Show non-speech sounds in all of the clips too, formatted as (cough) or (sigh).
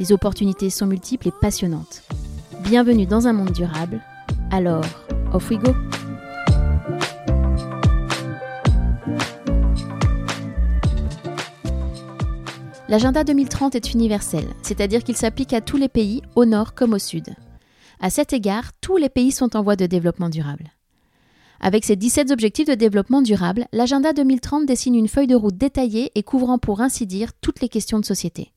Les opportunités sont multiples et passionnantes. Bienvenue dans un monde durable. Alors, off we go! L'agenda 2030 est universel, c'est-à-dire qu'il s'applique à tous les pays, au nord comme au sud. À cet égard, tous les pays sont en voie de développement durable. Avec ses 17 objectifs de développement durable, l'agenda 2030 dessine une feuille de route détaillée et couvrant pour ainsi dire toutes les questions de société.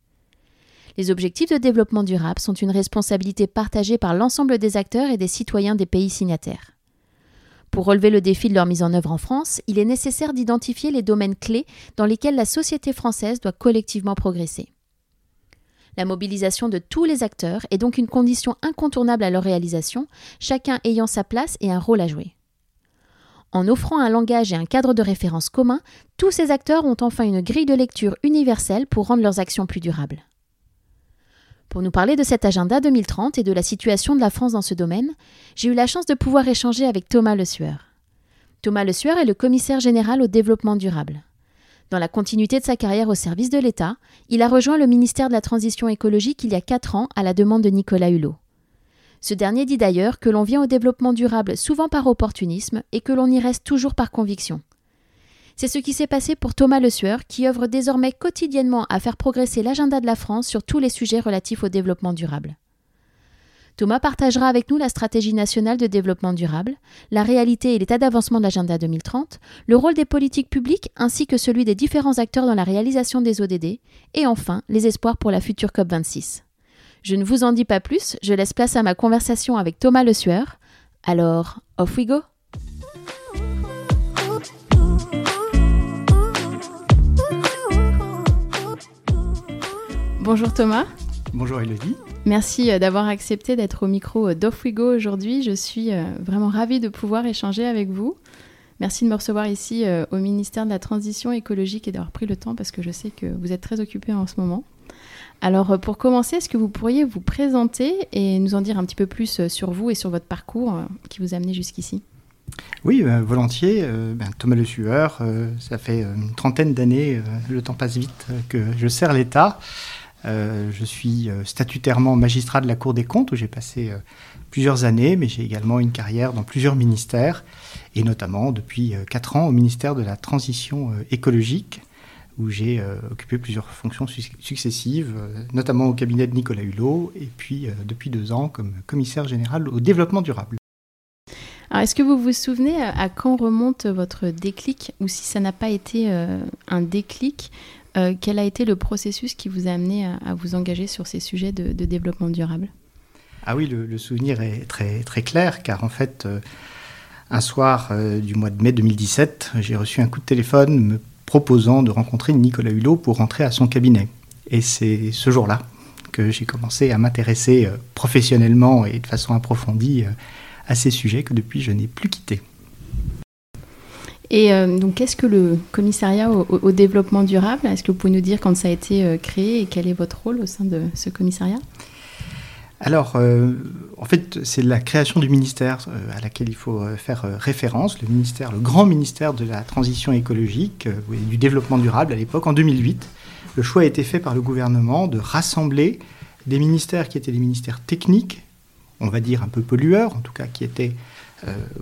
Les objectifs de développement durable sont une responsabilité partagée par l'ensemble des acteurs et des citoyens des pays signataires. Pour relever le défi de leur mise en œuvre en France, il est nécessaire d'identifier les domaines clés dans lesquels la société française doit collectivement progresser. La mobilisation de tous les acteurs est donc une condition incontournable à leur réalisation, chacun ayant sa place et un rôle à jouer. En offrant un langage et un cadre de référence commun, tous ces acteurs ont enfin une grille de lecture universelle pour rendre leurs actions plus durables. Pour nous parler de cet agenda 2030 et de la situation de la France dans ce domaine, j'ai eu la chance de pouvoir échanger avec Thomas Le Sueur. Thomas Le Sueur est le commissaire général au développement durable. Dans la continuité de sa carrière au service de l'État, il a rejoint le ministère de la Transition écologique il y a quatre ans à la demande de Nicolas Hulot. Ce dernier dit d'ailleurs que l'on vient au développement durable souvent par opportunisme et que l'on y reste toujours par conviction. C'est ce qui s'est passé pour Thomas Le Sueur, qui œuvre désormais quotidiennement à faire progresser l'agenda de la France sur tous les sujets relatifs au développement durable. Thomas partagera avec nous la stratégie nationale de développement durable, la réalité et l'état d'avancement de l'agenda 2030, le rôle des politiques publiques ainsi que celui des différents acteurs dans la réalisation des ODD, et enfin les espoirs pour la future COP26. Je ne vous en dis pas plus, je laisse place à ma conversation avec Thomas Le Sueur. Alors, off we go! Bonjour Thomas. Bonjour Elodie. Merci euh, d'avoir accepté d'être au micro euh, d'Off We Go aujourd'hui. Je suis euh, vraiment ravie de pouvoir échanger avec vous. Merci de me recevoir ici au ministère de la Transition écologique et d'avoir pris le temps parce que je sais que vous êtes très occupé en ce moment. Alors pour commencer, est-ce que vous pourriez vous présenter et nous en dire un petit peu plus sur vous et sur votre parcours qui vous a amené jusqu'ici? Oui, volontiers. Ben, Thomas Le Sueur, ça fait une trentaine d'années, le temps passe vite, que je sers l'État. Euh, je suis euh, statutairement magistrat de la Cour des comptes où j'ai passé euh, plusieurs années, mais j'ai également une carrière dans plusieurs ministères, et notamment depuis quatre ans au ministère de la Transition écologique, où j'ai occupé plusieurs fonctions successives, notamment au cabinet de Nicolas Hulot, et puis depuis deux ans comme commissaire général au développement durable. Alors, est-ce que vous vous souvenez à quand remonte votre déclic, ou si ça n'a pas été un déclic, euh, quel a été le processus qui vous a amené à, vous engager sur ces sujets de, développement durable? Ah oui, le, souvenir est très, clair, car en fait, euh, un soir euh, du mois de mai 2017, j'ai reçu un coup de téléphone me proposant de rencontrer Nicolas Hulot pour rentrer à son cabinet. Et c'est ce jour-là que j'ai commencé à m'intéresser professionnellement et de façon approfondie à ces sujets que depuis je n'ai plus quitté. Et euh, donc, qu'est-ce que le commissariat au, développement durable Est-ce que vous pouvez nous dire quand ça a été euh, créé et quel est votre rôle au sein de ce commissariat? Alors, euh, en fait, c'est la création du ministère à laquelle il faut faire référence, le ministère, le grand ministère de la transition écologique et du développement durable à l'époque, en 2008. Le choix a été fait par le gouvernement de rassembler des ministères qui étaient des ministères techniques, on va dire un peu pollueurs, en tout cas qui étaient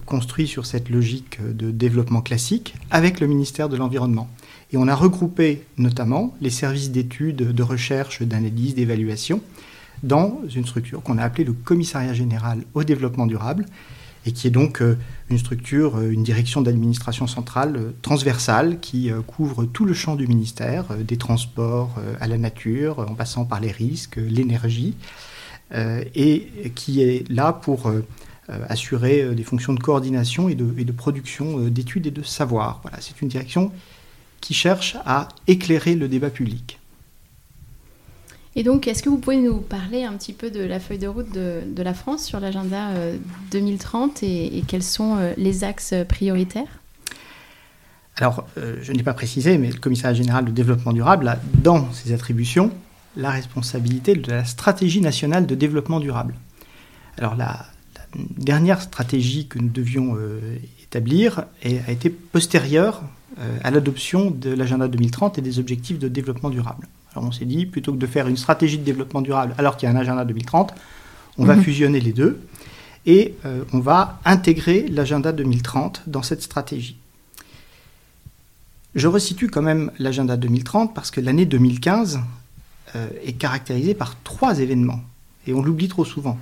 construit sur cette logique de développement classique avec le ministère de l'Environnement. Et on a regroupé notamment les services d'études, de recherche, d'analyse, d'évaluation dans une structure qu'on a appelée le Commissariat général au développement durable et qui est donc euh, une structure, euh, une direction d'administration centrale transversale qui couvre tout le champ du ministère, des transports à la nature, en passant par les risques, l'énergie, et qui est là pour euh, assurer euh, des fonctions de coordination et de, production euh, d'études et de savoir. Voilà, c'est une direction qui cherche à éclairer le débat public. Et donc, est-ce que vous pouvez nous parler un petit peu de la feuille de route de, la France sur l'agenda 2030 et, quels sont les axes prioritaires? Alors, je n'ai pas précisé, mais le commissariat général de développement durable a dans ses attributions la responsabilité de la stratégie nationale de développement durable. Alors, la, dernière stratégie que nous devions établir a été postérieure euh, à l'adoption de l'agenda 2030 et des objectifs de développement durable. Alors on s'est dit, plutôt que de faire une stratégie de développement durable alors qu'il y a un agenda 2030, on va mhm. fusionner les deux et euh, on va intégrer l'agenda 2030 dans cette stratégie. Je resitue quand même l'agenda 2030 parce que l'année 2015 euh, est caractérisée par trois événements et on l'oublie trop souvent.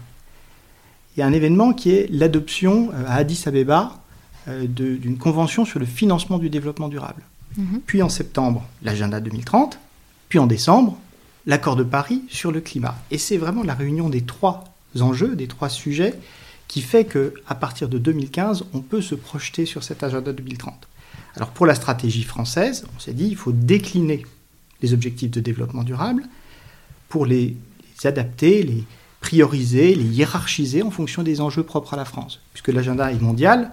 Il y a un événement qui est l'adoption à Addis Abeba euh, d'une convention sur le financement du développement durable. Mhm. Puis en septembre, l'agenda 2030. Puis en décembre, l'accord de Paris sur le climat. Et c'est vraiment la réunion des trois enjeux, des trois sujets, qui fait que à partir de 2015, on peut se projeter sur cet agenda 2030. Alors pour la stratégie française, on s'est dit il faut décliner les objectifs de développement durable pour les, les adapter, les prioriser, les hiérarchiser en fonction des enjeux propres à la France. Puisque l'agenda est mondial,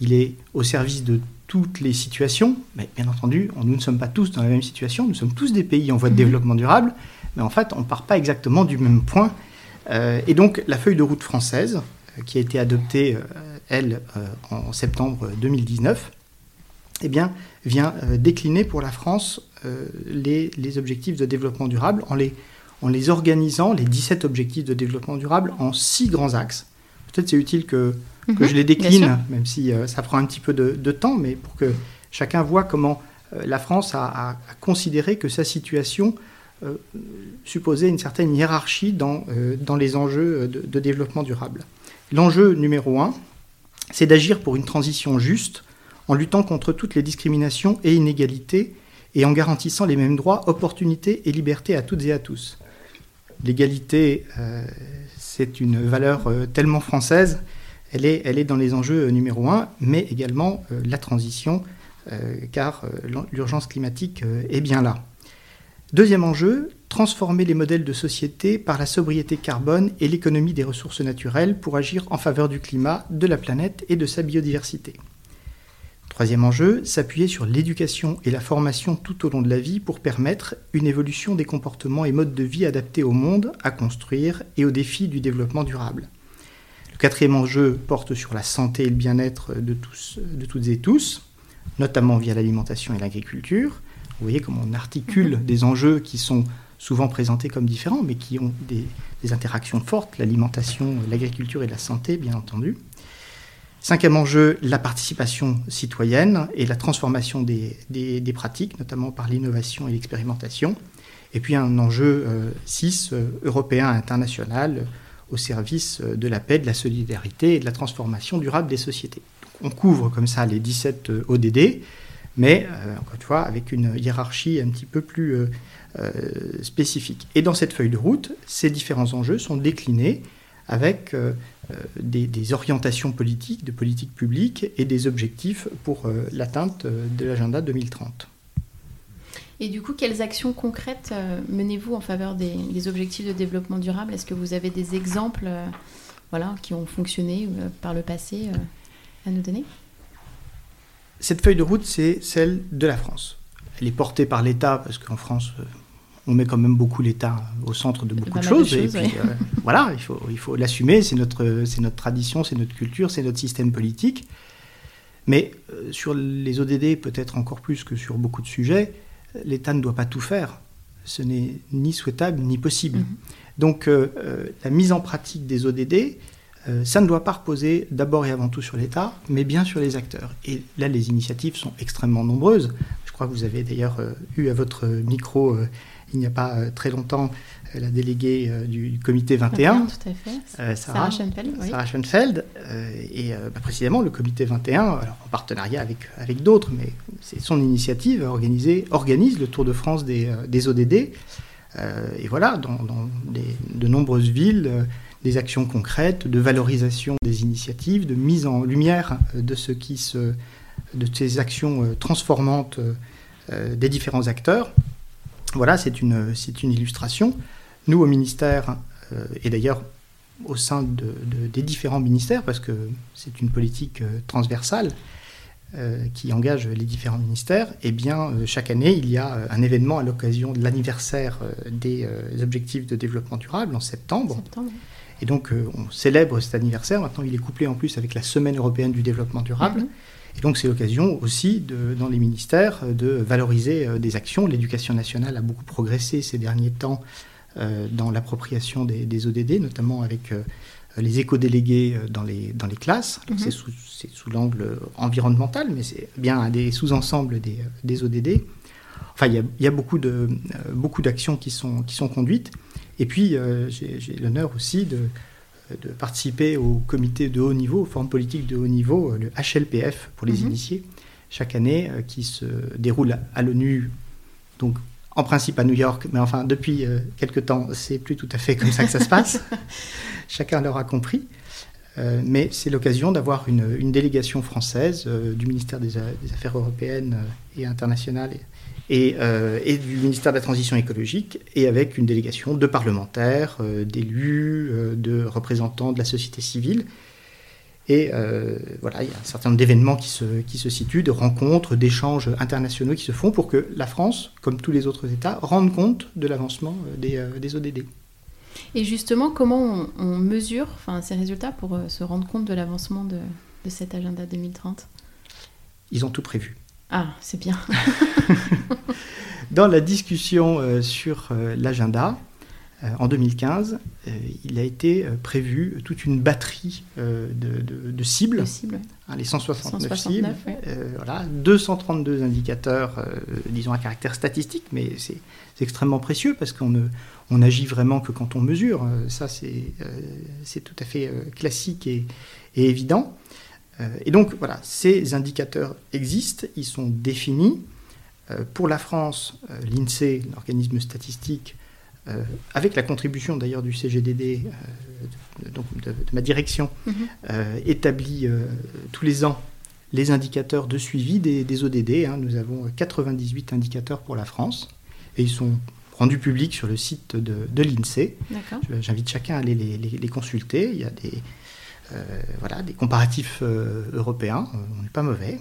il est au service de toutes les situations, mais bien entendu, nous ne sommes pas tous dans la même situation, nous sommes tous des pays en voie de mhm. développement durable, mais en fait, on ne part pas exactement du même point. Euh, et donc, la feuille de route française, euh, qui a été adoptée, euh, elle, en septembre 2019, eh bien, vient décliner pour la France les, les, objectifs de développement durable en les, en les organisant, les 17 objectifs de développement durable, en six grands axes. Peut-être c'est utile que que je les décline, même si euh, ça prend un petit peu de, temps, mais pour que chacun voit comment euh, la France a, considéré que sa situation euh, supposait une certaine hiérarchie dans, dans les enjeux de, développement durable. L'enjeu numéro un, c'est d'agir pour une transition juste en luttant contre toutes les discriminations et inégalités et en garantissant les mêmes droits, opportunités et libertés à toutes et à tous. L'égalité, c'est une valeur tellement française elle est, elle est dans les enjeux euh, numéro un, mais également euh, la transition, euh, car l'urgence climatique est bien là. Deuxième enjeu, transformer les modèles de société par la sobriété carbone et l'économie des ressources naturelles pour agir en faveur du climat, de la planète et de sa biodiversité. Troisième enjeu, s'appuyer sur l'éducation et la formation tout au long de la vie pour permettre une évolution des comportements et modes de vie adaptés au monde à construire et aux défis du développement durable quatrième enjeu porte sur la santé et le bien-être de, tous, de toutes et tous, notamment via l'alimentation et l'agriculture. Vous voyez comment on articule mhm. des enjeux qui sont souvent présentés comme différents, mais qui ont des, interactions fortes, l'alimentation, l'agriculture et la santé, bien entendu. Cinquième enjeu, la participation citoyenne et la transformation des, pratiques, notamment par l'innovation et l'expérimentation. Et puis un enjeu 6, euh, euh, européen international, au service euh, de la paix, de la solidarité et de la transformation durable des sociétés. on couvre comme ça les 17 euh, ODD, mais euh, encore une fois avec une hiérarchie un petit peu plus spécifique. Et dans cette feuille de route, ces différents enjeux sont déclinés avec des, des, orientations politiques, de politique publique et des objectifs pour l'atteinte de l'agenda 2030. Et du coup, quelles actions concrètes euh, menez-vous en faveur des, objectifs de développement durable? Est-ce que vous avez des exemples euh, voilà, qui ont fonctionné euh, par le passé à nous donner? Cette feuille de route, c'est celle de la France. Elle est portée par l'État parce qu'en France, on met quand même beaucoup l'État au centre de beaucoup de choses. et puis, (laughs) voilà, il faut, il faut l'assumer. C'est notre, c'est notre tradition, c'est notre culture, c'est notre système politique. Mais sur les ODD, peut-être encore plus que sur beaucoup de sujets, l'État ne doit pas tout faire. Ce n'est ni souhaitable ni possible. Mhm. Donc euh, euh, la mise en pratique des ODD, euh, ça ne doit pas reposer d'abord et avant tout sur l'État, mais bien sur les acteurs. Et là, les initiatives sont extrêmement nombreuses. Je crois que vous avez d'ailleurs eu à votre micro il n'y a pas très longtemps euh, la déléguée euh, du, comité 21, tout à fait. Euh, Sarah, Schoenfeld, Sarah Schoenfeld et bah, précisément le comité 21, alors en partenariat avec, avec d'autres, mais c'est son initiative, organisée, organise le Tour de France des, des ODD. et voilà, dans, de nombreuses villes, des actions concrètes de valorisation des initiatives, de mise en lumière de ce qui se, de ces actions transformantes des différents acteurs. Voilà, c'est une, c'est une illustration. nous, au ministère, et d'ailleurs au sein des différents ministères, parce que c'est une politique transversale, euh, qui engage les différents ministères, eh bien, euh, chaque année, il y a euh, un événement à l'occasion de l'anniversaire des objectifs de développement durable en septembre. Et donc, on célèbre cet anniversaire. Maintenant, il est couplé en plus avec la Semaine européenne du développement durable. Mhm. Et donc, c'est l'occasion aussi, de, dans les ministères, de valoriser des actions. L'éducation nationale a beaucoup progressé ces derniers temps dans l'appropriation des, des, ODD, notamment avec euh, les éco-délégués euh, dans les, dans les classes. Mhm. C'est sous, l'angle environnemental, mais c'est bien un des sous-ensembles des, euh, des, ODD. Enfin, il y a, y a, beaucoup, de, beaucoup d'actions qui sont, qui sont conduites. Et puis, j'ai l'honneur aussi de, de, participer au comité de haut niveau, aux formes politiques de haut niveau, le HLPF pour les mhm. initiés, chaque année, qui se déroule à l'ONU, donc en principe à New York, mais enfin depuis euh, quelque temps, c'est plus tout à fait comme ça que ça se passe. (laughs) Chacun l'aura compris. Euh, mais c'est l'occasion d'avoir une, délégation française euh, du ministère des, Affaires européennes et internationales et, et, du ministère de la Transition écologique, et avec une délégation de parlementaires, d'élus, de représentants de la société civile, et euh, voilà, il y a un certain nombre d'événements qui se, qui se situent, de rencontres, d'échanges internationaux qui se font pour que la France, comme tous les autres États, rende compte de l'avancement euh, des, euh, des, ODD. Et justement, comment on, mesure ces résultats pour se rendre compte de l'avancement de, de cet agenda 2030 Ils ont tout prévu. Ah, c'est bien. (laughs) Dans la discussion sur l'agenda, euh, en 2015, euh, il a été euh, prévu toute une batterie de, cibles, hein, les 169, cibles, voilà, 232 indicateurs, disons à caractère statistique, mais c'est extrêmement précieux parce qu'on ne on agit vraiment que quand on mesure. Ça, c'est tout à fait classique et, et évident. Et donc, voilà, ces indicateurs existent, ils sont définis. Pour la France, l'INSEE, l'organisme statistique, euh, avec la contribution d'ailleurs du CGDD, euh, donc de, ma direction, mhm. euh, établit tous les ans les indicateurs de suivi des, ODD. Hein. Nous avons 98 indicateurs pour la France et ils sont rendus publics sur le site de, l'INSEE. J'invite chacun à aller les, consulter. Il y a des, voilà, des comparatifs européens. on n'est pas mauvais.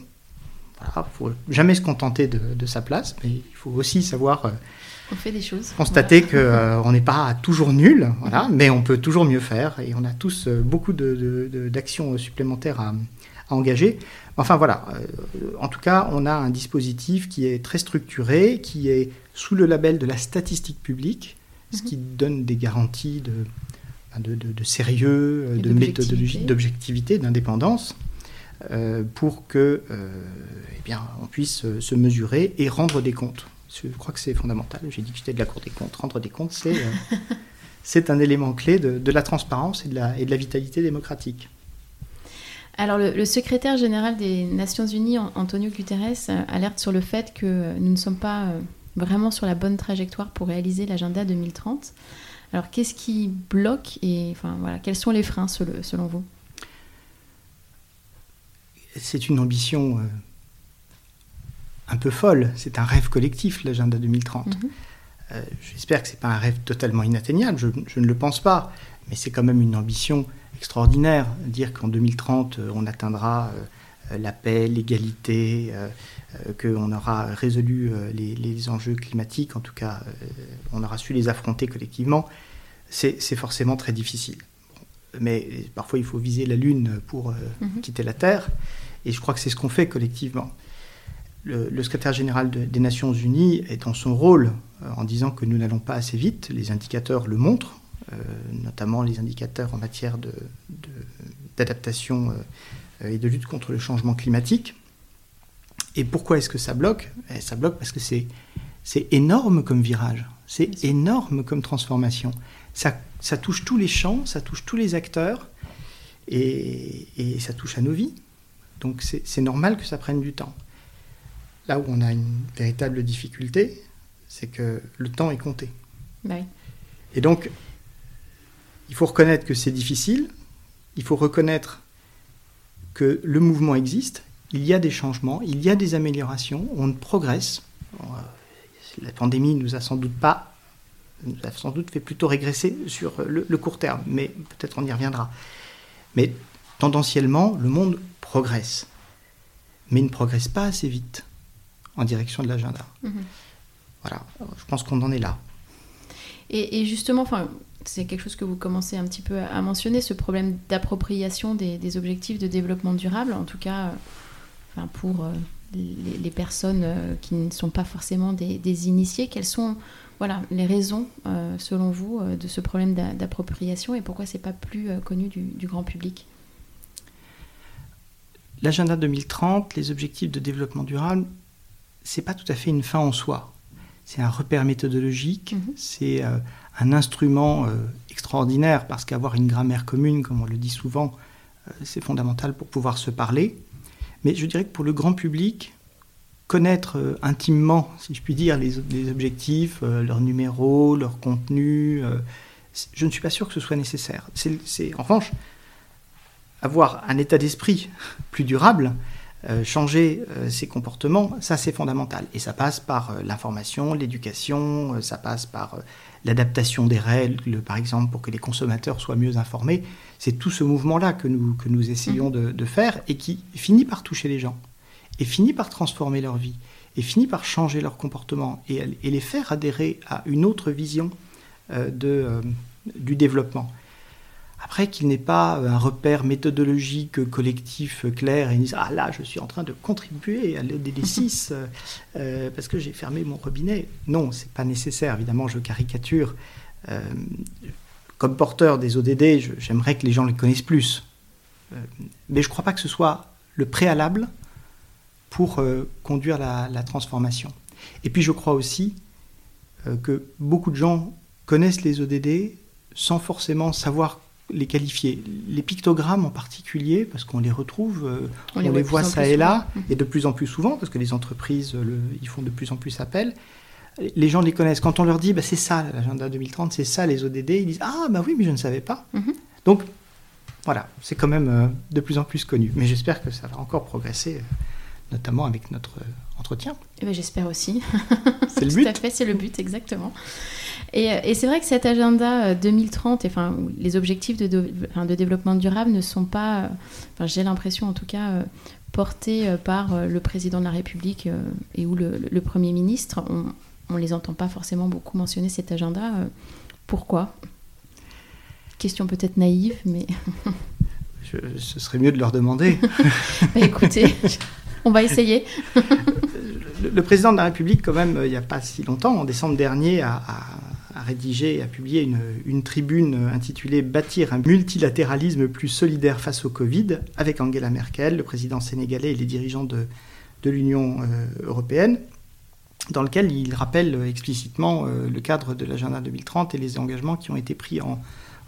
Il ne faut jamais se contenter de, de, sa place, mais il faut aussi savoir on fait des choses. Constater qu'on euh, n'est pas toujours nul, (laughs) voilà, mais on peut toujours mieux faire et on a tous euh, beaucoup d'actions supplémentaires à, engager. Enfin voilà, euh, en tout cas, on a un dispositif qui est très structuré, qui est sous le label de la statistique publique, ce qui mhm. donne des garanties de, de, sérieux, de méthodologie, d'objectivité, d'indépendance. pour que eh bien, on puisse se mesurer et rendre des comptes. Je crois que c'est fondamental. J'ai dit que j'étais de la Cour des comptes. Rendre des comptes, c'est euh, (laughs) un élément clé de, la transparence et de la, et de la vitalité démocratique. Alors, le, secrétaire général des Nations Unies, Antonio Guterres, euh, alerte sur le fait que nous ne sommes pas euh, vraiment sur la bonne trajectoire pour réaliser l'agenda 2030. Alors, qu'est-ce qui bloque et enfin, voilà, quels sont les freins selon vous? C'est une ambition un peu folle. C'est un rêve collectif, l'agenda 2030. Mhm. Euh, j'espère que ce n'est pas un rêve totalement inatteignable, je, ne le pense pas, mais c'est quand même une ambition extraordinaire. Dire qu'en 2030, euh, on atteindra euh, la paix, l'égalité, qu'on aura résolu les, enjeux climatiques, en tout cas, on aura su les affronter collectivement, c'est forcément très difficile. Mais parfois, il faut viser la Lune pour mhm. quitter la Terre, et je crois que c'est ce qu'on fait collectivement le, secrétaire général des Nations Unies est dans son rôle euh, en disant que nous n'allons pas assez vite. Les indicateurs le montrent, euh, notamment les indicateurs en matière d'adaptation euh, et de lutte contre le changement climatique. Et pourquoi est-ce que ça bloque? Eh, Ça bloque parce que c'est énorme comme virage, c'est énorme comme transformation. Ça, ça, touche tous les champs, ça touche tous les acteurs, et, et ça touche à nos vies. Donc c'est normal que ça prenne du temps. Là où on a une véritable difficulté, c'est que le temps est compté. Et donc, il faut reconnaître que c'est difficile, il faut reconnaître que le mouvement existe, il y a des changements, il y a des améliorations, on progresse. La pandémie nous a sans doute pas nous a sans doute fait plutôt régresser sur le, le court terme, mais peut-être on y reviendra. Mais tendanciellement, le monde progresse, mais il ne progresse pas assez vite en direction de l'agenda. Mhm. Voilà, je pense qu'on en est là. Et, justement, enfin, c'est quelque chose que vous commencez un petit peu à mentionner, ce problème d'appropriation des, objectifs de développement durable, en tout cas, euh, enfin, pour euh, les, personnes euh, qui ne sont pas forcément des, initiés. Quelles sont voilà, les raisons, selon vous, de ce problème d'appropriation et pourquoi c'est pas plus connu du grand public? L'agenda 2030, les objectifs de développement durable, c'est pas tout à fait une fin en soi. C'est un repère méthodologique, mhm. c'est euh, un instrument euh, extraordinaire parce qu'avoir une grammaire commune, comme on le dit souvent, euh, c'est fondamental pour pouvoir se parler. Mais je dirais que pour le grand public, connaître intimement, si je puis dire, les, objectifs, leurs numéros, leur contenu, je ne suis pas sûr que ce soit nécessaire. C'est en revanche avoir un état d'esprit (laughs) plus durable, euh, changer euh, ses comportements, ça c'est fondamental. Et ça passe par euh, l'information, l'éducation, ça passe par l'adaptation des règles, par exemple, pour que les consommateurs soient mieux informés. C'est tout ce mouvement-là que nous, que nous essayons mmh. de, faire et qui finit par toucher les gens, et finit par transformer leur vie, et finit par changer leur comportement, et, et les faire adhérer à une autre vision de, du développement. Après qu'il n'ait pas un repère méthodologique collectif clair et dise Ah là, je suis en train de contribuer à l'ODD 6 (laughs) euh, euh, parce que j'ai fermé mon robinet. Non, c'est pas nécessaire. Évidemment, je caricature. Euh, comme porteur des ODD, j'aimerais que les gens les connaissent plus. mais je ne crois pas que ce soit le préalable pour conduire la, la, transformation. Et puis je crois aussi que beaucoup de gens connaissent les ODD sans forcément savoir les qualifier. Les pictogrammes en particulier, parce qu'on les retrouve, euh, on, les, voit ça et là, et de plus en plus souvent, parce que les entreprises le, ils font de plus en plus appel. Les gens les connaissent. Quand on leur dit, bah, c'est ça l'agenda 2030, c'est ça les ODD, ils disent, ah bah oui, mais je ne savais pas. Mhm. Donc, voilà, c'est quand même euh, de plus en plus connu. Mais j'espère que ça va encore progresser, euh, notamment avec notre entretien. Eh ben, j'espère aussi. C'est le but. (laughs) Tout à fait, c'est le but, exactement. Euh, et, c'est vrai que cet agenda 2030, euh, enfin, les objectifs de, de, développement durable ne sont pas, euh, enfin, j'ai l'impression en tout cas, portés par le président de la République et ou le, Premier ministre. On ne les entend pas forcément beaucoup mentionner cet agenda. Pourquoi? Question peut-être naïve, mais... (laughs) ce serait mieux de leur demander. (laughs) Bah, écoutez, (laughs) on va essayer. le, président de la République, quand même, il n'y a pas si longtemps, en décembre dernier, a, a rédigé et a publié une, une, tribune intitulée Bâtir un multilatéralisme plus solidaire face au Covid avec Angela Merkel, le président sénégalais et les dirigeants de, de l'Union euh, européenne, dans lequel il rappelle explicitement euh, le cadre de l'agenda 2030 et les engagements qui ont été pris en,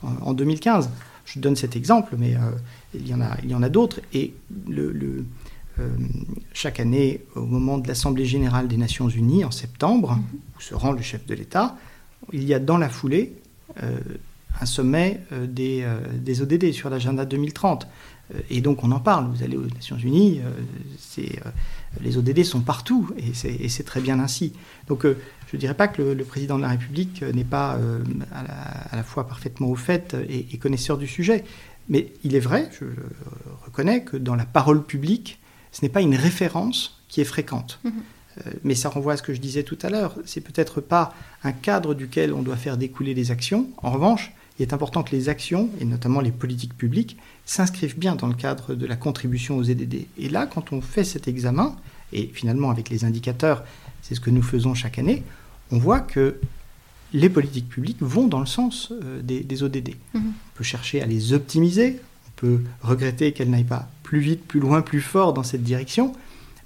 en, 2015. Je donne cet exemple, mais euh, il y en a, il y en a d'autres. Et le, le chaque année, au moment de l'Assemblée générale des Nations unies, en septembre, où se rend le chef de l'État, il y a dans la foulée euh, un sommet euh, des, euh, ODD sur l'agenda 2030. et donc on en parle. Vous allez aux Nations Unies, les ODD sont partout et c'est très bien ainsi. Donc je ne dirais pas que le, président de la République n'est pas à la, fois parfaitement au fait et, connaisseur du sujet. Mais il est vrai, je, reconnais, que dans la parole publique, ce n'est pas une référence qui est fréquente. Mm-hmm. Euh, mais ça renvoie à ce que je disais tout à l'heure. C'est peut-être pas un cadre duquel on doit faire découler les actions. En revanche, il est important que les actions, et notamment les politiques publiques, s'inscrivent bien dans le cadre de la contribution aux EDD. Et là, quand on fait cet examen, et finalement avec les indicateurs, c'est ce que nous faisons chaque année, on voit que les politiques publiques vont dans le sens euh, des, ODD. Mm-hmm. On peut chercher à les optimiser, on peut regretter qu'elles n'aillent pas plus vite, plus loin, plus fort dans cette direction,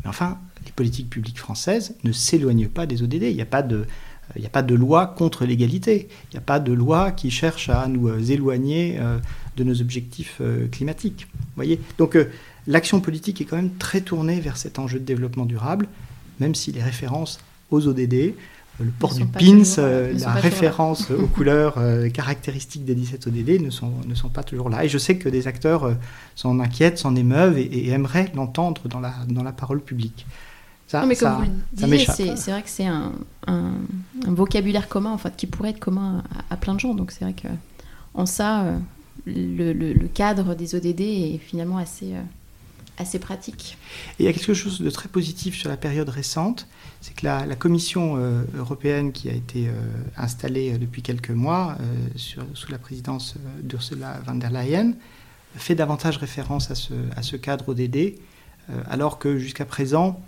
mais enfin, les politiques publiques françaises ne s'éloignent pas des ODD. Il n'y a pas de, il n'y a pas de loi contre l'égalité. Il n'y a pas de loi qui cherche à nous euh, éloigner euh, de nos objectifs euh, climatiques. Voyez? Donc l'action politique est quand même très tournée vers cet enjeu de développement durable, même si les références aux ODD, le port du pins, la référence aux (laughs) couleurs caractéristiques des 17 ODD ne sont, ne sont pas toujours là. Et je sais que des acteurs s'en inquiètent, s'en émeuvent et, et aimeraient l'entendre dans la, dans la parole publique. Ça, non, mais comme vous le disiez, c'est vrai que c'est un, un, vocabulaire commun en fait, qui pourrait être commun à, plein de gens. Donc c'est vrai que en ça, euh, le, le, cadre des ODD est finalement assez, euh, assez pratique. Et il y a quelque chose de très positif sur la période récente, c'est que la, la Commission euh, européenne qui a été installée depuis quelques mois sur, sous la présidence d'Ursula von der Leyen fait davantage référence à ce, à ce cadre ODD, alors que jusqu'à présent,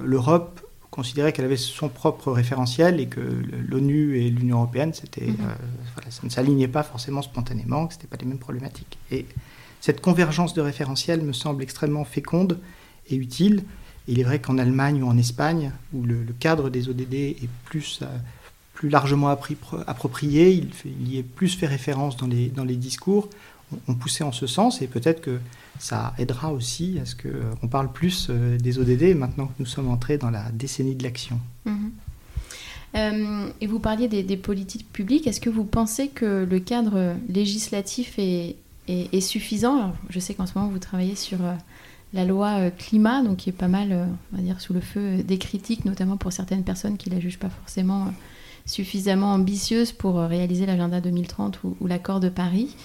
l'Europe considérait qu'elle avait son propre référentiel et que l'ONU et l'Union européenne, c'était, mhm. euh, ça ne s'alignait pas forcément spontanément, que ce n'était pas les mêmes problématiques. Et cette convergence de référentiels me semble extrêmement féconde et utile. il est vrai qu'en Allemagne ou en Espagne, où le, cadre des ODD est plus, euh, plus largement approprié, il, il, y est plus fait référence dans les, dans les discours, on, poussait en ce sens et peut-être que ça aidera aussi à ce qu'on euh, parle plus euh, des ODD maintenant que nous sommes entrés dans la décennie de l'action. Mhm. Euh, et vous parliez des, politiques publiques. Est-ce que vous pensez que le cadre législatif est, suffisant? Je sais qu'en ce moment vous travaillez sur la loi climat, donc qui est pas mal, on va dire, sous le feu des critiques, notamment pour certaines personnes qui la jugent pas forcément suffisamment ambitieuse pour réaliser l'agenda 2030 ou, ou l'accord de Paris.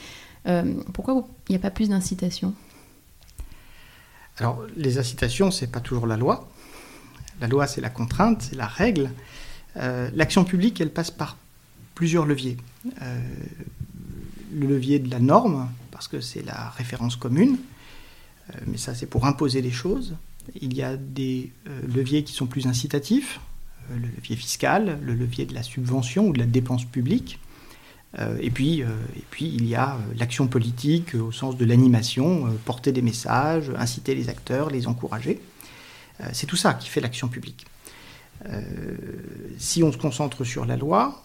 pourquoi il n'y a pas plus d'incitation? Alors, les incitations, c'est pas toujours la loi. La loi, c'est la contrainte, c'est la règle. Euh, l'action publique, elle passe par plusieurs leviers. Euh, le levier de la norme, parce que c'est la référence commune, euh, mais ça, c'est pour imposer les choses. Il y a des leviers qui sont plus incitatifs, le levier fiscal, le levier de la subvention ou de la dépense publique. Euh, et, puis, euh, et puis, il y a euh, l'action politique au sens de l'animation, porter des messages, inciter les acteurs, les encourager. c'est tout ça qui fait l'action publique. si on se concentre sur la loi,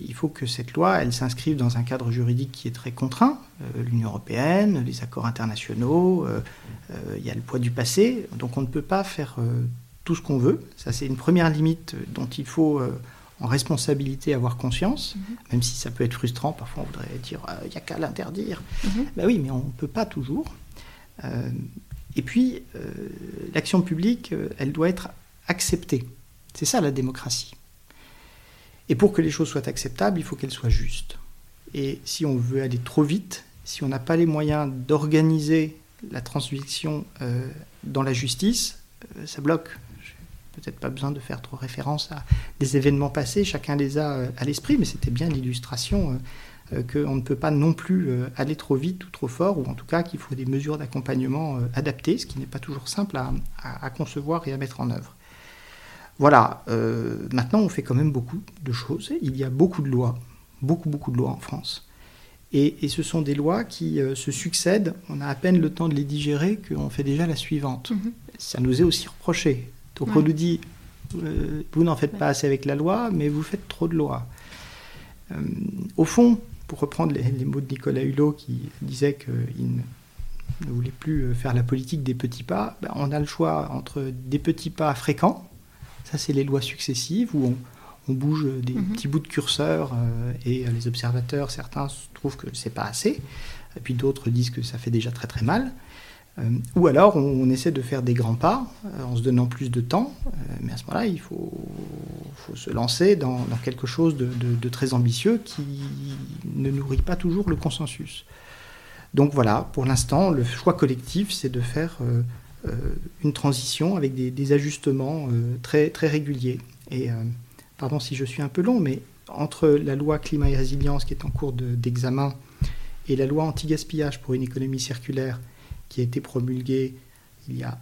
il faut que cette loi, elle s'inscrive dans un cadre juridique qui est très contraint. L'Union européenne, les accords internationaux, il y a le poids du passé. Donc on ne peut pas faire tout ce qu'on veut. Ça, c'est une première limite dont il faut en responsabilité avoir conscience, mhm. même si ça peut être frustrant, parfois on voudrait dire il euh, n'y a qu'à l'interdire. Ben oui, mais on ne peut pas toujours. Euh, et puis, euh, l'action publique, elle doit être acceptée. C'est ça la démocratie. Et pour que les choses soient acceptables, il faut qu'elles soient justes. Et si on veut aller trop vite, si on n'a pas les moyens d'organiser la transmission dans la justice, ça bloque peut-être pas besoin de faire trop référence à des événements passés, chacun les a euh, à l'esprit, mais c'était bien l'illustration euh, euh, qu'on ne peut pas non plus aller trop vite ou trop fort, ou en tout cas qu'il faut des mesures d'accompagnement adaptées, ce qui n'est pas toujours simple à, concevoir et à mettre en œuvre. Voilà, maintenant on fait quand même beaucoup de choses, il y a beaucoup de lois, beaucoup beaucoup de lois en France. Et, ce sont des lois qui se succèdent, on a à peine le temps de les digérer qu'on fait déjà la suivante. Mm-hmm. Ça nous est aussi reproché. Donc on nous dit, euh, vous n'en faites pas assez avec la loi, mais vous faites trop de lois. Euh, au fond, pour reprendre les, mots de Nicolas Hulot qui disait qu'il ne, voulait plus euh, faire la politique des petits pas, ben, on a le choix entre des petits pas fréquents, ça c'est les lois successives, où on, bouge des mhm. petits bouts de curseur et les observateurs, certains trouvent que c'est pas assez, et puis d'autres disent que ça fait déjà très très mal. Euh, ou alors on, essaie de faire des grands pas euh, en se donnant plus de temps, euh, mais à ce moment-là, il faut, se lancer dans, quelque chose de, très ambitieux qui ne nourrit pas toujours le consensus. Donc voilà, pour l'instant, le choix collectif, c'est de faire une transition avec des, ajustements très, très réguliers. Et pardon si je suis un peu long, mais entre la loi climat et résilience qui est en cours d'examen et la loi anti-gaspillage pour une économie circulaire qui a été promulguée il y a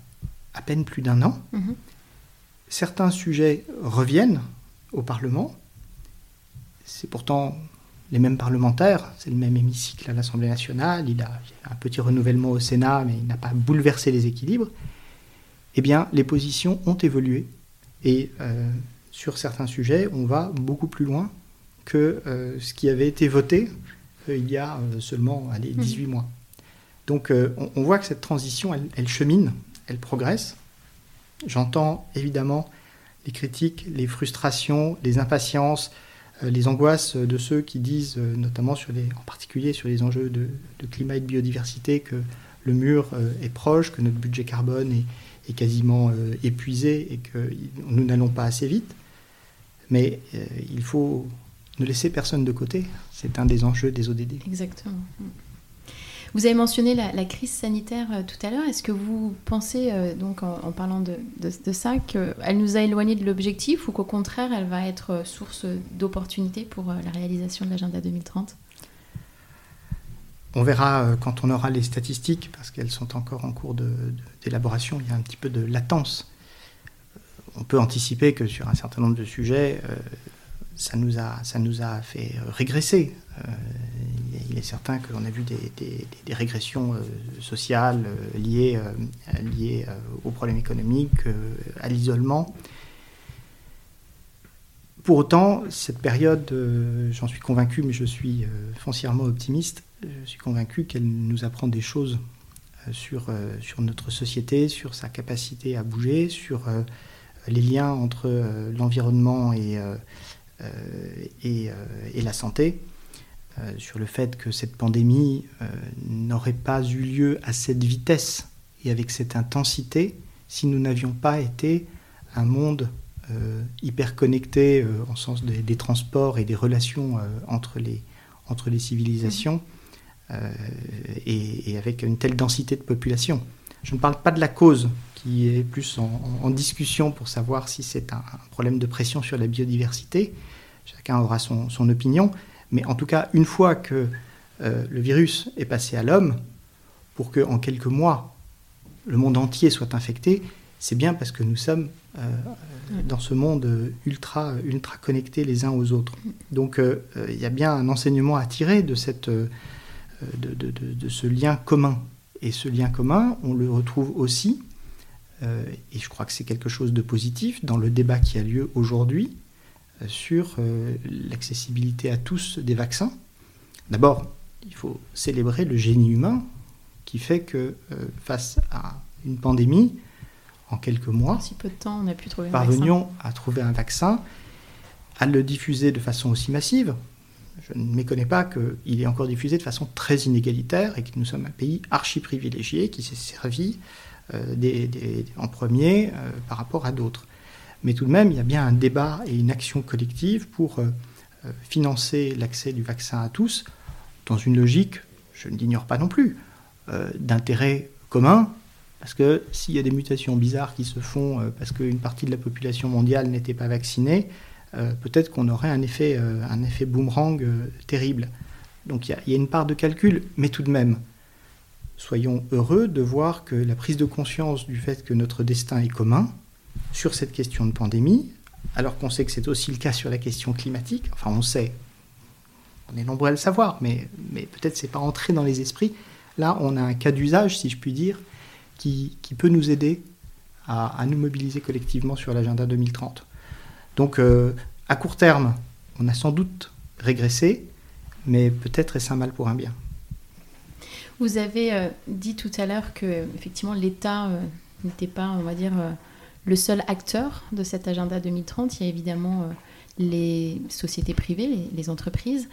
à peine plus d'un an. Mhm. Certains sujets reviennent au Parlement. C'est pourtant les mêmes parlementaires, c'est le même hémicycle à l'Assemblée nationale, il y a un petit renouvellement au Sénat, mais il n'a pas bouleversé les équilibres. Eh bien, les positions ont évolué. Et euh, sur certains sujets, on va beaucoup plus loin que euh, ce qui avait été voté euh, il y a seulement allez, 18 mhm. mois. Donc euh, on, voit que cette transition, elle, chemine, elle progresse. J'entends évidemment les critiques, les frustrations, les impatiences, euh, les angoisses de ceux qui disent, euh, notamment en particulier sur les enjeux de, climat et de biodiversité, que le mur est proche, que notre budget carbone est, est quasiment épuisé et que nous n'allons pas assez vite. Mais il faut ne laisser personne de côté. C'est un des enjeux des ODD. Exactement. Vous avez mentionné la, crise sanitaire euh, tout à l'heure. Est-ce que vous pensez, euh, donc en, parlant de, ça, qu'elle nous a éloignés de l'objectif ou qu'au contraire, elle va être euh, source d'opportunités pour la réalisation de l'agenda 2030 on verra quand on aura les statistiques, parce qu'elles sont encore en cours d'élaboration, il y a un petit peu de latence. On peut anticiper que sur un certain nombre de sujets, ça nous a, ça nous a fait régresser. Il est certain que l'on a vu des, régressions euh, sociales euh, liées, liées aux problèmes économiques, à l'isolement. Pour autant, cette période, j'en suis convaincu, mais je suis foncièrement optimiste, je suis convaincu qu'elle nous apprend des choses sur, sur notre société, sur sa capacité à bouger, sur les liens entre l'environnement et, et, la santé. Euh, sur le fait que cette pandémie euh, n'aurait pas eu lieu à cette vitesse et avec cette intensité si nous n'avions pas été un monde euh, hyper connecté en sens des, transports et des relations entre, les, entre les civilisations et, avec une telle densité de population. Je ne parle pas de la cause qui est plus en, discussion pour savoir si c'est un, problème de pression sur la biodiversité. Chacun aura son, son opinion. Mais en tout cas, une fois que euh, le virus est passé à l'homme, pour qu'en quelques mois, le monde entier soit infecté, c'est bien parce que nous sommes euh, dans ce monde ultra, ultra connecté les uns aux autres. Donc euh, il y a bien un enseignement à tirer de, cette, de, de, de, ce lien commun. Et ce lien commun, on le retrouve aussi, et je crois que c'est quelque chose de positif, dans le débat qui a lieu aujourd'hui sur euh, l'accessibilité à tous des vaccins. D'abord, il faut célébrer le génie humain qui fait que euh, face à une pandémie, en quelques mois, si peu de temps, on a pu trouver parvenions à trouver un vaccin, à le diffuser de façon aussi massive. Je ne méconnais pas qu'il est encore diffusé de façon très inégalitaire et que nous sommes un pays archi privilégié qui s'est servi euh, en premier par rapport à d'autres. Mais tout de même, il y a bien un débat et une action collective pour euh, euh, financer l'accès du vaccin à tous dans une logique, je ne l'ignore pas non plus, euh, d'intérêt commun. Parce que s'il y a des mutations bizarres qui se font parce qu'une partie de la population mondiale n'était pas vaccinée, peut-être qu'on aurait un effet, un effet boomerang terrible. Donc il y, a une part de calcul, mais tout de même, soyons heureux de voir que la prise de conscience du fait que notre destin est commun, sur cette question de pandémie, alors qu'on sait que c'est aussi le cas sur la question climatique. Enfin, on sait, on est nombreux à le savoir, mais, peut-être c'est pas entré dans les esprits. Là, on a un cas d'usage, si je puis dire, qui, peut nous aider à, à, nous mobiliser collectivement sur l'agenda 2030. Donc, euh, à court terme, on a sans doute régressé, mais peut-être est-ce un mal pour un bien. Vous avez euh, dit tout à l'heure que effectivement l'État euh, n'était pas, on va dire, le seul acteur de cet agenda 2030. Il y a évidemment euh, les sociétés privées, les, entreprises.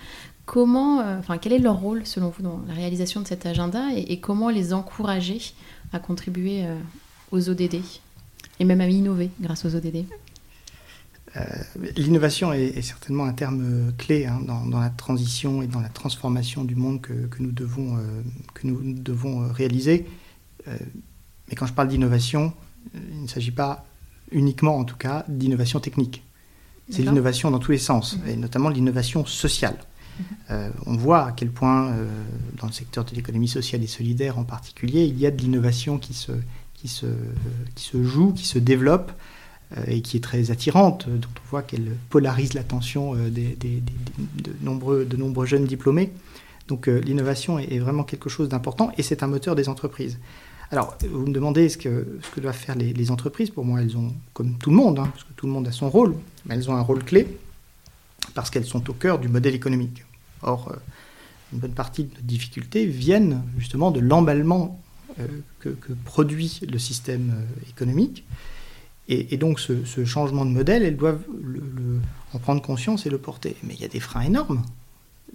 Comment, euh, enfin, quel est leur rôle selon vous dans la réalisation de cet agenda et, comment les encourager à contribuer euh, aux ODD et même à innover grâce aux ODD L'innovation est, certainement un terme clé hein, dans, la transition et dans la transformation du monde que, nous, devons, que nous devons réaliser. mais quand je parle d'innovation, il ne s'agit pas uniquement, en tout cas, d'innovation technique. C'est l'innovation dans tous les sens, mhm. et notamment l'innovation sociale. Mhm. Euh, on voit à quel point, euh, dans le secteur de l'économie sociale et solidaire en particulier, il y a de l'innovation qui se, qui, se, qui se joue, qui se développe euh, et qui est très attirante, dont on voit qu'elle polarise l'attention des, de, nombreux, de nombreux jeunes diplômés. Donc l'innovation est, vraiment quelque chose d'important et c'est un moteur des entreprises. Alors, vous me demandez ce que, doivent faire les, entreprises. Pour moi, elles ont, comme tout le monde, hein, parce que tout le monde a son rôle, mais elles ont un rôle clé parce qu'elles sont au cœur du modèle économique. Or, euh, une bonne partie de nos difficultés viennent justement de l'emballement euh, que, produit le système euh, économique. Et, donc, ce, changement de modèle, elles doivent en prendre conscience et le porter. Mais il y a des freins énormes.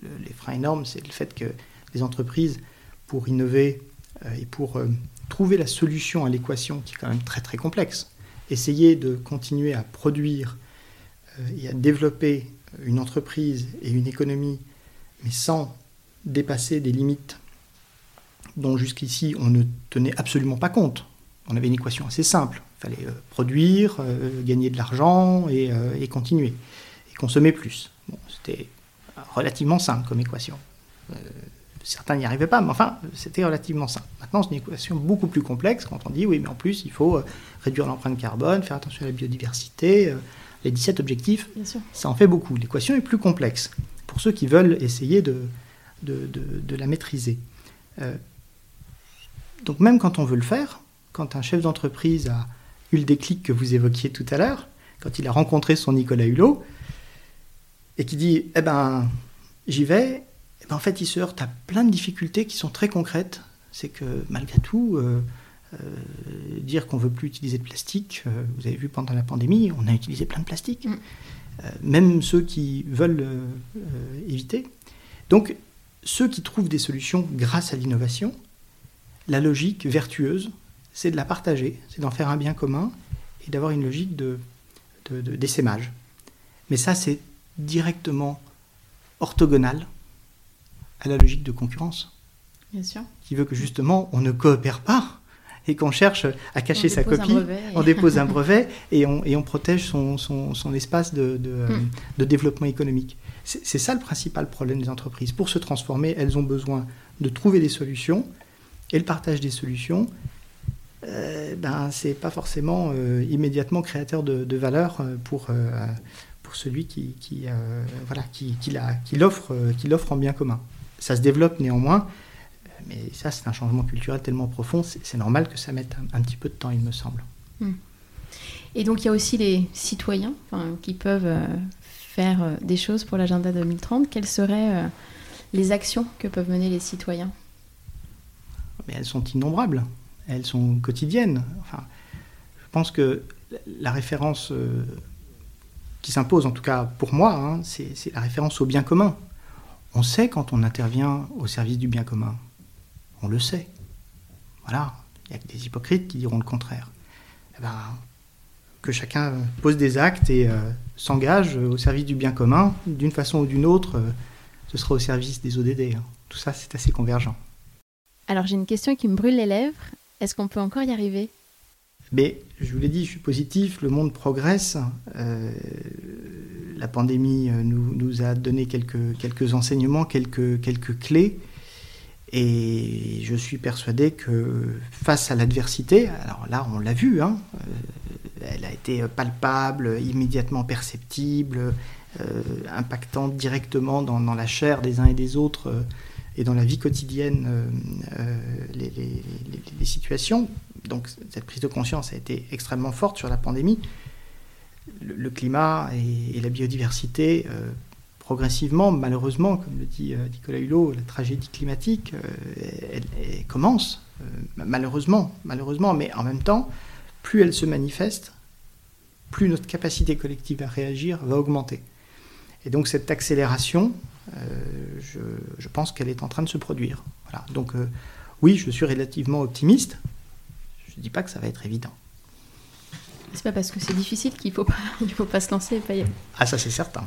les freins énormes, c'est le fait que les entreprises, pour innover et pour trouver la solution à l'équation qui est quand même très très complexe. Essayer de continuer à produire et à développer une entreprise et une économie, mais sans dépasser des limites dont jusqu'ici on ne tenait absolument pas compte. On avait une équation assez simple. Il fallait euh, produire, euh, gagner de l'argent euh, et, continuer. Et consommer plus. c'était relativement simple comme équation. Certains n'y arrivaient pas, mais enfin, c'était relativement simple. Maintenant, c'est une équation beaucoup plus complexe quand on dit, oui, mais en plus, il faut réduire l'empreinte carbone, faire attention à la biodiversité. les 17 objectifs, ça en fait beaucoup. L'équation est plus complexe pour ceux qui veulent essayer de, de, la maîtriser. donc même quand on veut le faire, quand un chef d'entreprise a eu le déclic que vous évoquiez tout à l'heure, quand il a rencontré son Nicolas Hulot, et qui dit Eh ben, j'y vais, ben, en fait, il se heurte à plein de difficultés qui sont très concrètes. C'est que malgré tout, euh, euh, dire qu'on veut plus utiliser de plastique, euh, vous avez vu pendant la pandémie, on a utilisé plein de plastique, mm. même ceux qui veulent éviter. Donc, ceux qui trouvent des solutions grâce à l'innovation, la logique vertueuse, c'est de la partager, c'est d'en faire un bien commun et d'avoir une logique de, d'essaimage. Mais ça, c'est directement orthogonal à la logique de concurrence. Bien sûr. Qui veut que justement, on ne coopère pas et qu'on cherche à cacher sa copie, on dépose un brevet et on, et on protège son, son, espace de, hmm. de, développement économique. C'est ça le principal problème des entreprises. Pour se transformer, elles ont besoin de trouver des solutions et le partage des solutions euh, ben, c'est pas forcément euh, immédiatement créateur de, valeur euh, pour, celui qui, qui voilà, qui, qui l'offre en bien commun. Ça se développe néanmoins, mais ça, c'est un changement culturel tellement profond, c'est normal que ça mette un, petit peu de temps, il me semble. Hmm. Et donc, il y a aussi les citoyens qui peuvent faire des choses pour l'agenda 2030. Quelles seraient les actions que peuvent mener les citoyens? Mais Elles sont innombrables elles sont quotidiennes. Enfin, je pense que la référence euh, qui s'impose, en tout cas pour moi, hein, c'est la référence au bien commun. On sait quand on intervient au service du bien commun. On le sait. Voilà. Il y a des hypocrites qui diront le contraire. Eh ben, que chacun pose des actes et euh, s'engage au service du bien commun, d'une façon ou d'une autre, euh, ce sera au service des ODD. Hein. Tout ça, c'est assez convergent. Alors j'ai une question qui me brûle les lèvres. Est-ce qu'on peut encore y arriver? Mais je vous l'ai dit, je suis positif, le monde progresse. Euh, la pandémie euh, nous, a donné quelques, quelques enseignements, quelques, quelques clés. Et je suis persuadé que face à l'adversité, alors là on l'a vu, hein, euh, elle a été palpable, immédiatement perceptible, impactante directement dans, la chair des uns et des autres et dans la vie quotidienne euh, euh, les, situations. Donc cette prise de conscience a été extrêmement forte sur la pandémie. Le, climat et, la biodiversité, euh, progressivement, malheureusement, comme le dit Nicolas Hulot, la tragédie climatique, elle, commence, malheureusement, malheureusement, mais en même temps, plus elle se manifeste, plus notre capacité collective à réagir va augmenter. Et donc cette accélération, euh, je, pense qu'elle est en train de se produire. Donc euh, oui, je suis relativement optimiste. Je ne dis pas que ça va être évident. C'est pas parce que c'est difficile qu'il ne faut, pas, (laughs) faut pas se lancer et pas y aller. Ah, ça c'est certain.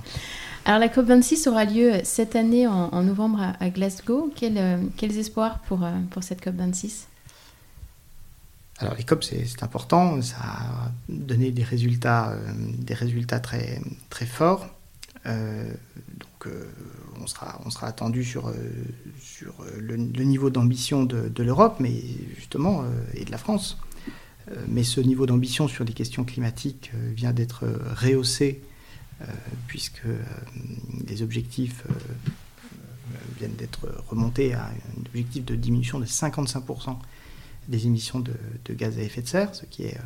Alors la COP26 aura lieu cette année en, novembre à, Glasgow. Euh, quels espoirs pour, pour cette COP26? Alors les COP c'est important, ça a donné des résultats, des résultats très, très forts. donc on sera, on sera attendu sur, euh, sur euh, le, niveau d'ambition de, l'Europe, mais justement, euh, et de la France. Mais ce niveau d'ambition sur les questions climatiques vient d'être rehaussé, puisque les objectifs viennent d'être remontés à un objectif de diminution de 55% des émissions de, gaz à effet de serre, ce qui est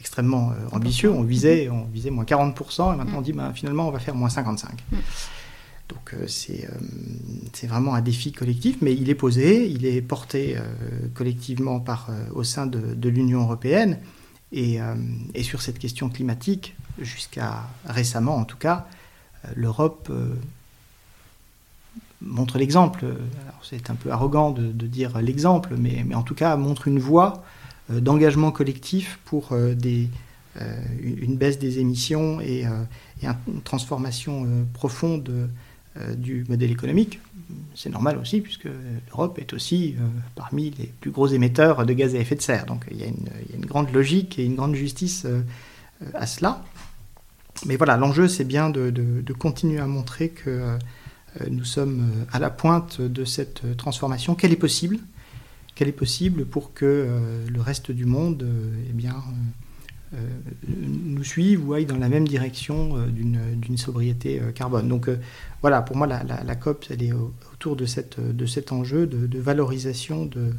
extrêmement ambitieux. On visait, on visait moins 40%, et maintenant on dit ben, finalement on va faire moins 55%. Donc euh, euh, c'est vraiment un défi collectif, mais il est posé, il est porté euh, collectivement par, au sein de, l'Union européenne. Et, sur cette question climatique, jusqu'à récemment en tout cas, l'Europe montre l'exemple. C'est un peu arrogant de, dire l'exemple, mais, mais, en tout cas montre une voie d'engagement collectif pour des, une baisse des émissions et, et une transformation profonde du modèle économique. C'est normal aussi, puisque l'Europe est aussi parmi les plus gros émetteurs de gaz à effet de serre. Donc il y a une, grande logique et une grande justice à cela. Mais voilà, l'enjeu, c'est bien de, continuer à montrer que euh, nous sommes euh, à la pointe de cette euh, transformation, qu'elle est possible, qu'elle est possible pour que le reste du monde eh bien, nous suive ou aille dans la même direction d'une sobriété carbone. Donc voilà, pour moi, la, COP, elle est autour de, cette, de cet enjeu de valorisation de,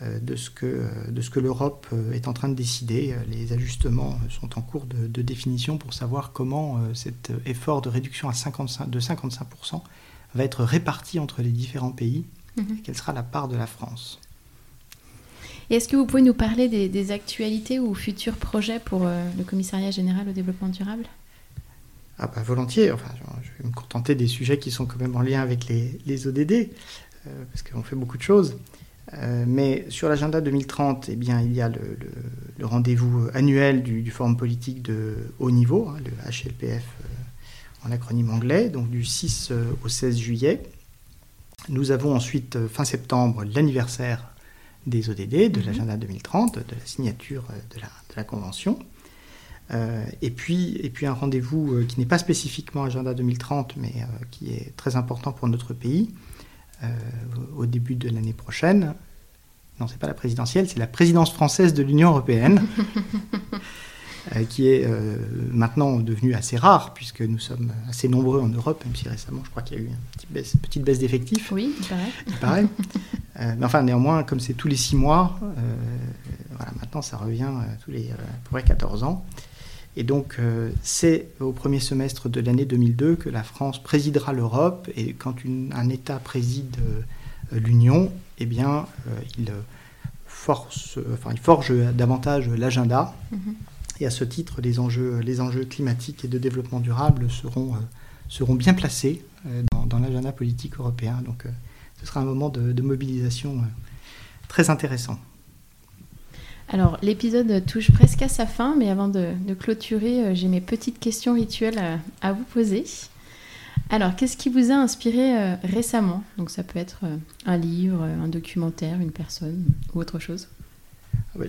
euh, de ce que, euh, de ce que l'Europe euh, est en train de décider. Les ajustements sont en cours de, définition pour savoir comment cet effort de réduction à 55, de 55% va être réparti entre les différents pays mhm. et quelle sera la part de la France. Est-ce que vous pouvez nous parler des, actualités ou futurs projets pour le Commissariat général au développement durable? Ah bah, Volontiers. Enfin, je vais me contenter des sujets qui sont quand même en lien avec les, les ODD, parce qu'on fait beaucoup de choses. Euh, mais sur l'agenda 2030, eh bien, il y a le, rendez-vous annuel du, Forum politique de haut niveau, hein, le HLPF euh, en acronyme anglais, donc du 6 euh, au 16 juillet. Nous avons ensuite, fin septembre, l'anniversaire des ODD, de mhm. l'agenda 2030, de la signature de la, convention. et, puis, et puis un rendez-vous qui n'est pas spécifiquement agenda 2030, mais qui est très important pour notre pays, euh, au début de l'année prochaine. Non, c'est pas la présidentielle, c'est la présidence française de l'Union européenne, (laughs) euh, qui est euh, maintenant devenue assez rare, puisque nous sommes assez nombreux en Europe, même si récemment, je crois qu'il y a eu une petite baisse, d'effectifs. Oui, il paraît. Il paraît. (laughs) mais enfin, néanmoins, comme c'est tous les six mois, voilà, maintenant ça revient tous les à peu près 14 ans. Et donc, euh, c'est au premier semestre de l'année 2002 que la France présidera l'Europe. Et quand un État préside euh, l'Union, eh bien, euh, il, force, enfin, il forge davantage l'agenda. Mm-hmm. Et à ce titre, les enjeux, les enjeux climatiques et de développement durable seront, seront bien placés dans, l'agenda politique européen. Donc, ce sera un moment de mobilisation très intéressant. Alors, l'épisode touche presque à sa fin, mais avant de, clôturer, euh, j'ai mes petites questions rituelles à, vous poser. Alors, qu'est-ce qui vous a inspiré euh, récemment? Donc, ça peut être euh, un livre, un documentaire, une personne ou autre chose. Ah bah,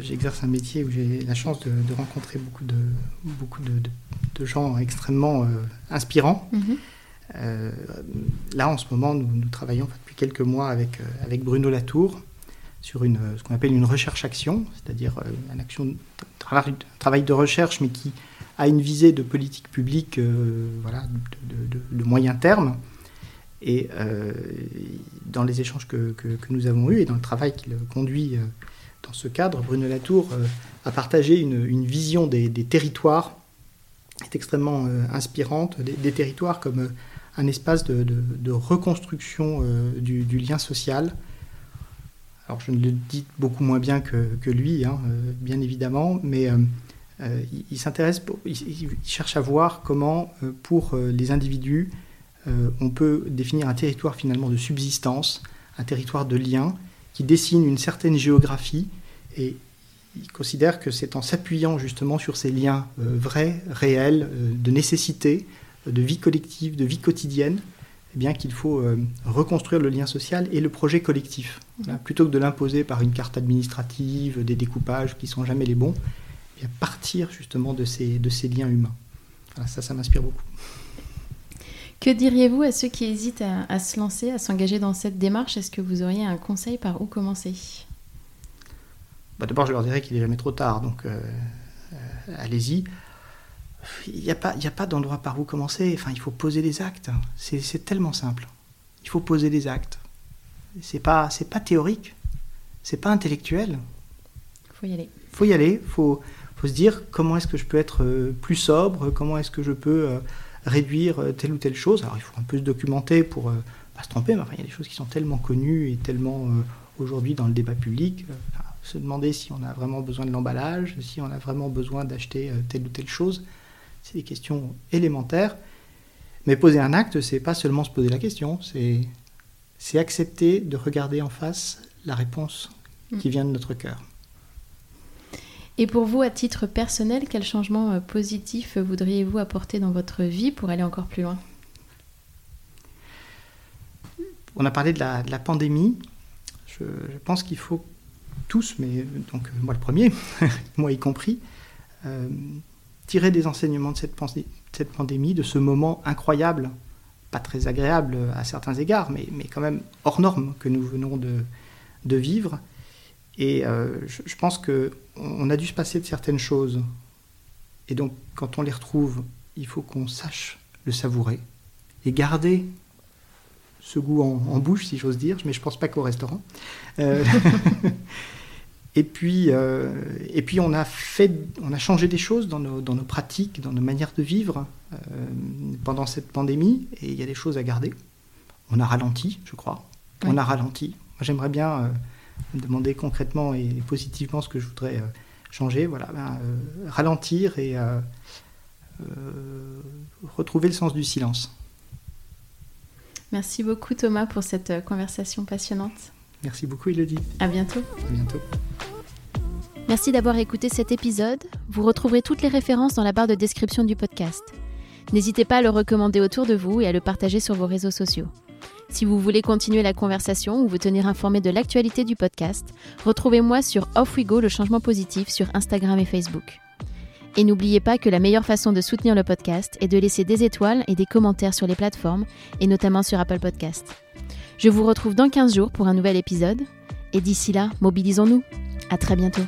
j'exerce un métier où j'ai la chance de, rencontrer beaucoup de, beaucoup de, gens extrêmement inspirants. Mhm. là, en ce moment, nous, travaillons depuis quelques mois avec, avec Bruno Latour, sur une, ce qu'on appelle une recherche-action, c'est-à-dire euh, une action, un travail de recherche, mais qui a une visée de politique publique euh, voilà, de, moyen terme. Et euh, dans les échanges que, que, nous avons eus et dans le travail qu'il conduit dans ce cadre, Bruno Latour a partagé une, une vision des, des, territoires est extrêmement inspirante, des, territoires comme un espace de, reconstruction du, du, lien social, alors je ne le dis beaucoup moins bien que, lui, hein, euh, bien évidemment, mais euh, euh, il, s'intéresse, il, cherche à voir comment, pour les individus, on peut définir un territoire finalement de subsistance, un territoire de lien, qui dessine une certaine géographie, et il considère que c'est en s'appuyant justement sur ces liens vrais, réels, de nécessité, de vie collective, de vie quotidienne, eh bien qu'il faut euh, reconstruire le lien social et le projet collectif. Plutôt que de l'imposer par une carte administrative, des découpages qui ne sont jamais les bons, eh bien partir justement de ces, de ces liens humains. ça, ça m'inspire beaucoup. Que diriez-vous à ceux qui hésitent à, se lancer, à s'engager dans cette démarche? Est-ce que vous auriez un conseil par où commencer? Bah, D'abord, je leur dirais qu'il n'est jamais trop tard, donc euh, euh, allez-y il n'y a pas, a pas d'endroit par où commencer. Enfin, il faut poser des actes. C'est tellement simple. Il faut poser des actes. C'est pas, c'est pas théorique. C'est pas intellectuel. Faut y aller. Faut y aller. Faut, faut se dire comment est-ce que je peux être euh, plus sobre. Comment est-ce que je peux euh, réduire euh, telle ou telle chose. Alors, il faut un peu se documenter pour pas se tromper. Mais enfin, il y a des choses qui sont tellement connues et tellement aujourd'hui dans le débat public. se demander si on a vraiment besoin de l'emballage, si on a vraiment besoin d'acheter telle ou telle chose. C'est des questions élémentaires. Mais poser un acte, c'est pas seulement se poser la question, c'est accepter de regarder en face la réponse qui mm. vient de notre cœur. Et pour vous, à titre personnel, quel changement euh, positif voudriez-vous apporter dans votre vie pour aller encore plus loin? On a parlé de la, pandémie. Je, pense qu'il faut tous, mais donc moi le premier, (laughs) moi y compris, euh, tirer des enseignements de cette, pandémie, de ce moment incroyable, pas très agréable à certains égards, mais, mais quand même hors norme que nous venons de, vivre. Et euh, je, pense qu'on a dû se passer de certaines choses. Et donc, quand on les retrouve, il faut qu'on sache le savourer et garder ce goût en, bouche, si j'ose dire, mais je ne pense pas qu'au restaurant. Euh, (laughs) et, puis, euh, et puis, on a, fait, on a changé des choses dans nos, dans nos pratiques, dans nos manières de vivre pendant cette pandémie, et il y a des choses à garder. On a ralenti, je crois. On a ralenti. J'aimerais bien me demander concrètement et positivement ce que je voudrais euh, changer, voilà, ben, euh, ralentir et euh, retrouver le sens du silence. Merci beaucoup Thomas pour cette conversation passionnante. Merci beaucoup Elodie. À bientôt. À bientôt. Merci d'avoir écouté cet épisode. Vous retrouverez toutes les références dans la barre de description du podcast. N'hésitez pas à le recommander autour de vous et à le partager sur vos réseaux sociaux. Si vous voulez continuer la conversation ou vous tenir informé de l'actualité du podcast, retrouvez-moi sur Off We Go le changement positif sur Instagram et Facebook. Et n'oubliez pas que la meilleure façon de soutenir le podcast est de laisser des étoiles et des commentaires sur les plateformes, et notamment sur Apple Podcast. Je vous retrouve dans 15 jours pour un nouvel épisode, et d'ici là, mobilisons-nous. À très bientôt.